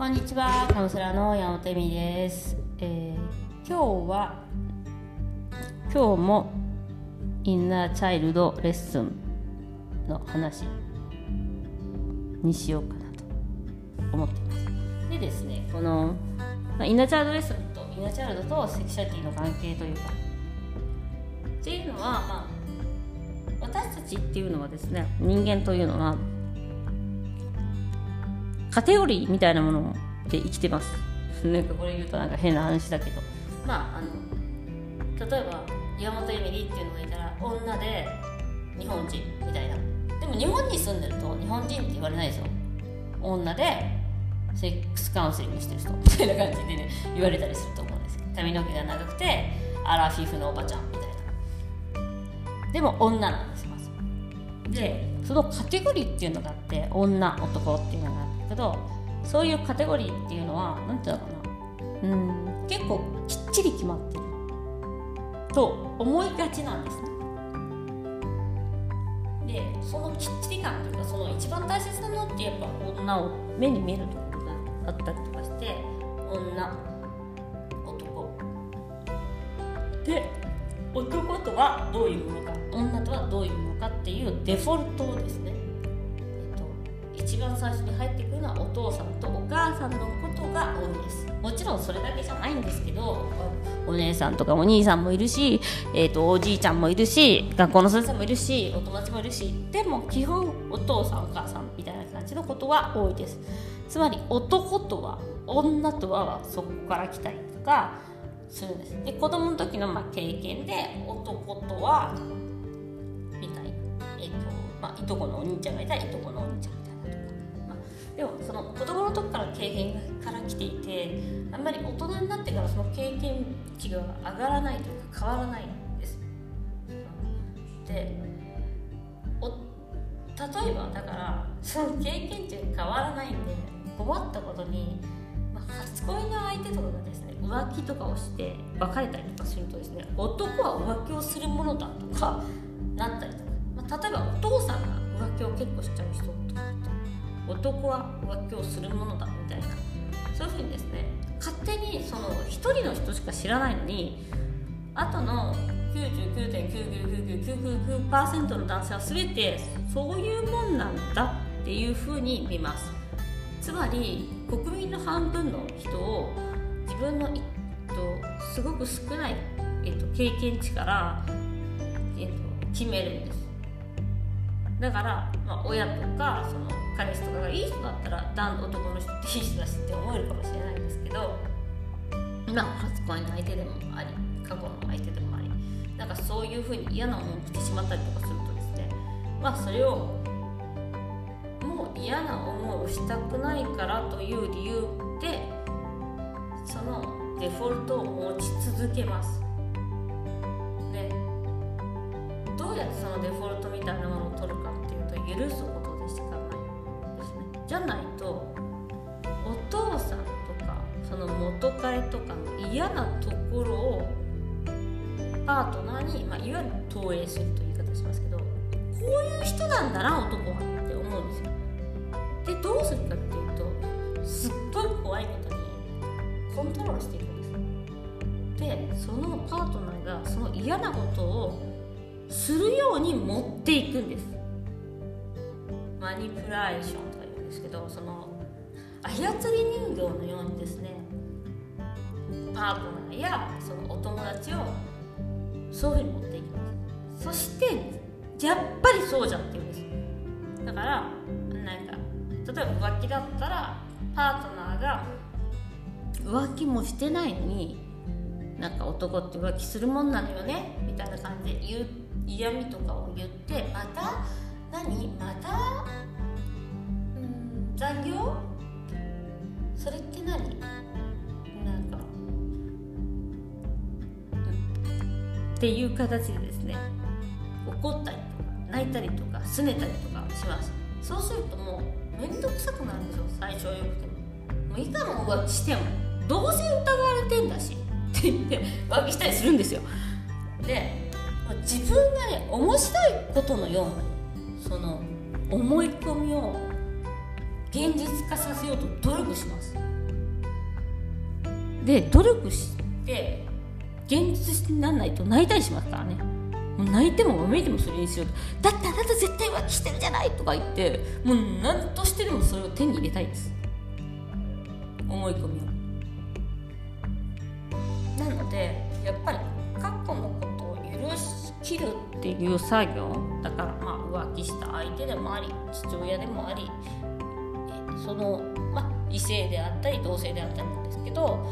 こんにちは、カウンセラーの山本恵美です、えー今日は今日もインナーチャイルドレッスンの話にしようかなと思っています。でですね、この、ま、インナーチャイルドレッスンとインナーチャイルドとセクシャリティの関係というかっていうのは、まあ、私たちっていうのはですね人間というのはカテゴリーみたいなもので生きてます。なんかこれ言うとなんか変な話だけど。まああの例えば山本エミリーっていうのがいたら女で日本人みたいな。でも日本に住んでると日本人って言われないですよ。女でセックスカウンセリングしてる人。みたいな感じでね言われたりすると思うんです髪の毛が長くてアラフィフのおばちゃんみたいな。でも女なんですまず。でそのカテゴリーっていうのがあって女男っていうのがあるんだけどそういうカテゴリーっていうのは何て言うのかな。うん。結構きっちり決まってると思いがちなんですね。でそのきっちり感というかその一番大切なのってやっぱ女を目に見えるところがあったりとかして女男。で男とはどういうものか女とはどういうものかっていうデフォルトをですね、一番最初に入ってくるのはお父さんとお母さんのことが多いです。もちろんそれだけじゃないんですけどお姉さんとかお兄さんもいるし、えっと、おじいちゃんもいるし学校の先生もいるしお友達もいるしでも基本お父さんお母さんみたいな感じのことは多いです。つまり男とは女とはそこから来たりとかするんです。で子供の時のまあ経験で男とはみたい、えっとまあ、いとこのお兄ちゃんがいたらいとこのお兄ちゃん、でもその子供の時から経験から来ていてあんまり大人になってからその経験値が上がらないというか変わらないんです。でお例えばだからその経験値が変わらないんで困ったことに、まあ、初恋の相手とかがですね浮気とかをして別れたりとかするとですね男は浮気をするものだとかなったりとか、まあ、例えばお父さんが浮気を結構しちゃう人とか。男は浮気をするものだみたいな。そういうふうにですね勝手にその一人の人しか知らないのにあとの99.99999%の男性は全てそういうもんなんだっていうふうに見ます。つまり国民の半分の人を自分の、えっと、すごく少ない、えっと、経験値から、えっと、決めるんです。だから、まあ、親とかその彼氏とかがいい人だったら男男の人っていい人だしって思えるかもしれないんですけどま初恋の相手でもあり過去の相手でもありなんかそういうふうに嫌な思いをしてしまったりとかするとですねまあそれをもう嫌な思いをしたくないからという理由でそのデフォルトを持ち続けます。どうやってそのデフォルトみたいなものを取る許すことでしかないですねじゃないとお父さんとかその元彼とかの嫌なところをパートナーに、まあ、いわゆる投影するという言い方しますけどこういう人なんだな男はって思うんですよ。でどうするかっていうとすっごい怖いことにコントロールしていくんですでそのパートナーがその嫌なことをするように持っていくんです。マニピュラーションとか言うんですけどその操り人形のようにですねパートナーやそのお友達をそういうふうに持っていきます。そしてやっぱりそうじゃんって言うんです。だからなんか例えば浮気だったらパートナーが浮気もしてないのになんか男って浮気するもんなのよねみたいな感じで嫌味とかを言ってまた何？また？うん残業？それって何？なんか、うんっていう形でですね。怒ったりとか泣いたりとか拗ねたりとかします。そうするともう面倒くさくなるんですよ最初はよくても。もういかも浮気しても。どうせ疑われてんだし。って言って浮気したりするんですよ。で自分がね面白いことのようにその思い込みを現実化させようと努力します。で努力して現実にならないと泣いたりしますからね。もう泣いてもわめいてもそれにしようと。だってあなた絶対浮気してるじゃないとか言ってもう何としてでもそれを手に入れたいです。思い込みを。なのでやっぱり過去のことを許しきるっていう作業だからまあ浮気した相手でもあり父親でもありその、まあ、異性であったり同性であったりなんですけど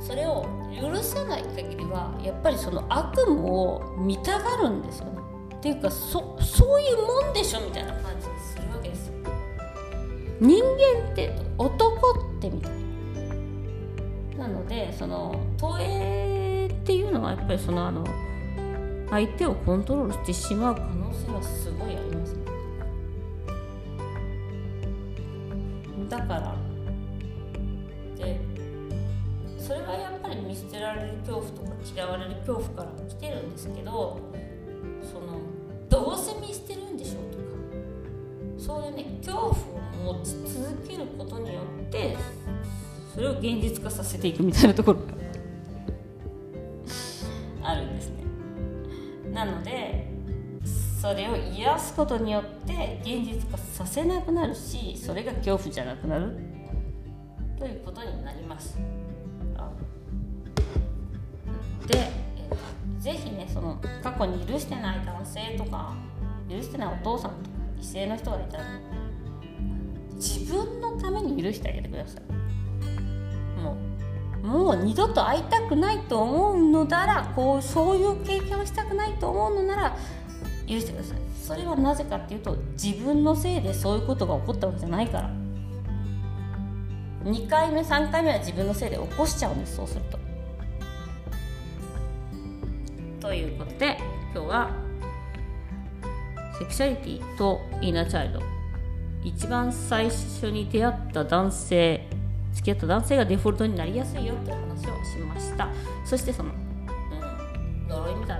それを許さない限りはやっぱりその悪夢を見たがるんですよね。っていうかそそういうもんでしょみたいな感じにするわけですよ。人間って男ってみたいな。なのでその投影っていうのはやっぱりそのあの相手をコントロールしてしまう可能性はすごいあります、だからでそれはやっぱり見捨てられる恐怖とか嫌われる恐怖から来てるんですけどそのどうせ見捨てるんでしょうとかそういうね恐怖を持ち続けることによってそれを現実化させていくみたいなところがそれを癒すことによって現実化させなくなるしそれが恐怖じゃなくなる。ということになります。で、えぜひねその過去に許してない男性とか許してないお父さんとか異性の人がいたら自分のために許してあげてください。もうもう二度と会いたくないと思うのならこうそういう経験をしたくないと思うのなら許してください。それはなぜかっていうと自分のせいでそういうことが起こったわけじゃないから。2回目3回目は自分のせいで起こしちゃうんですそうすると。ということで今日はセクシャリティとインナーチャイルド。一番最初に出会った男性付き合った男性がデフォルトになりやすいよっていう話をしました。そしてその、うん、呪いみたいな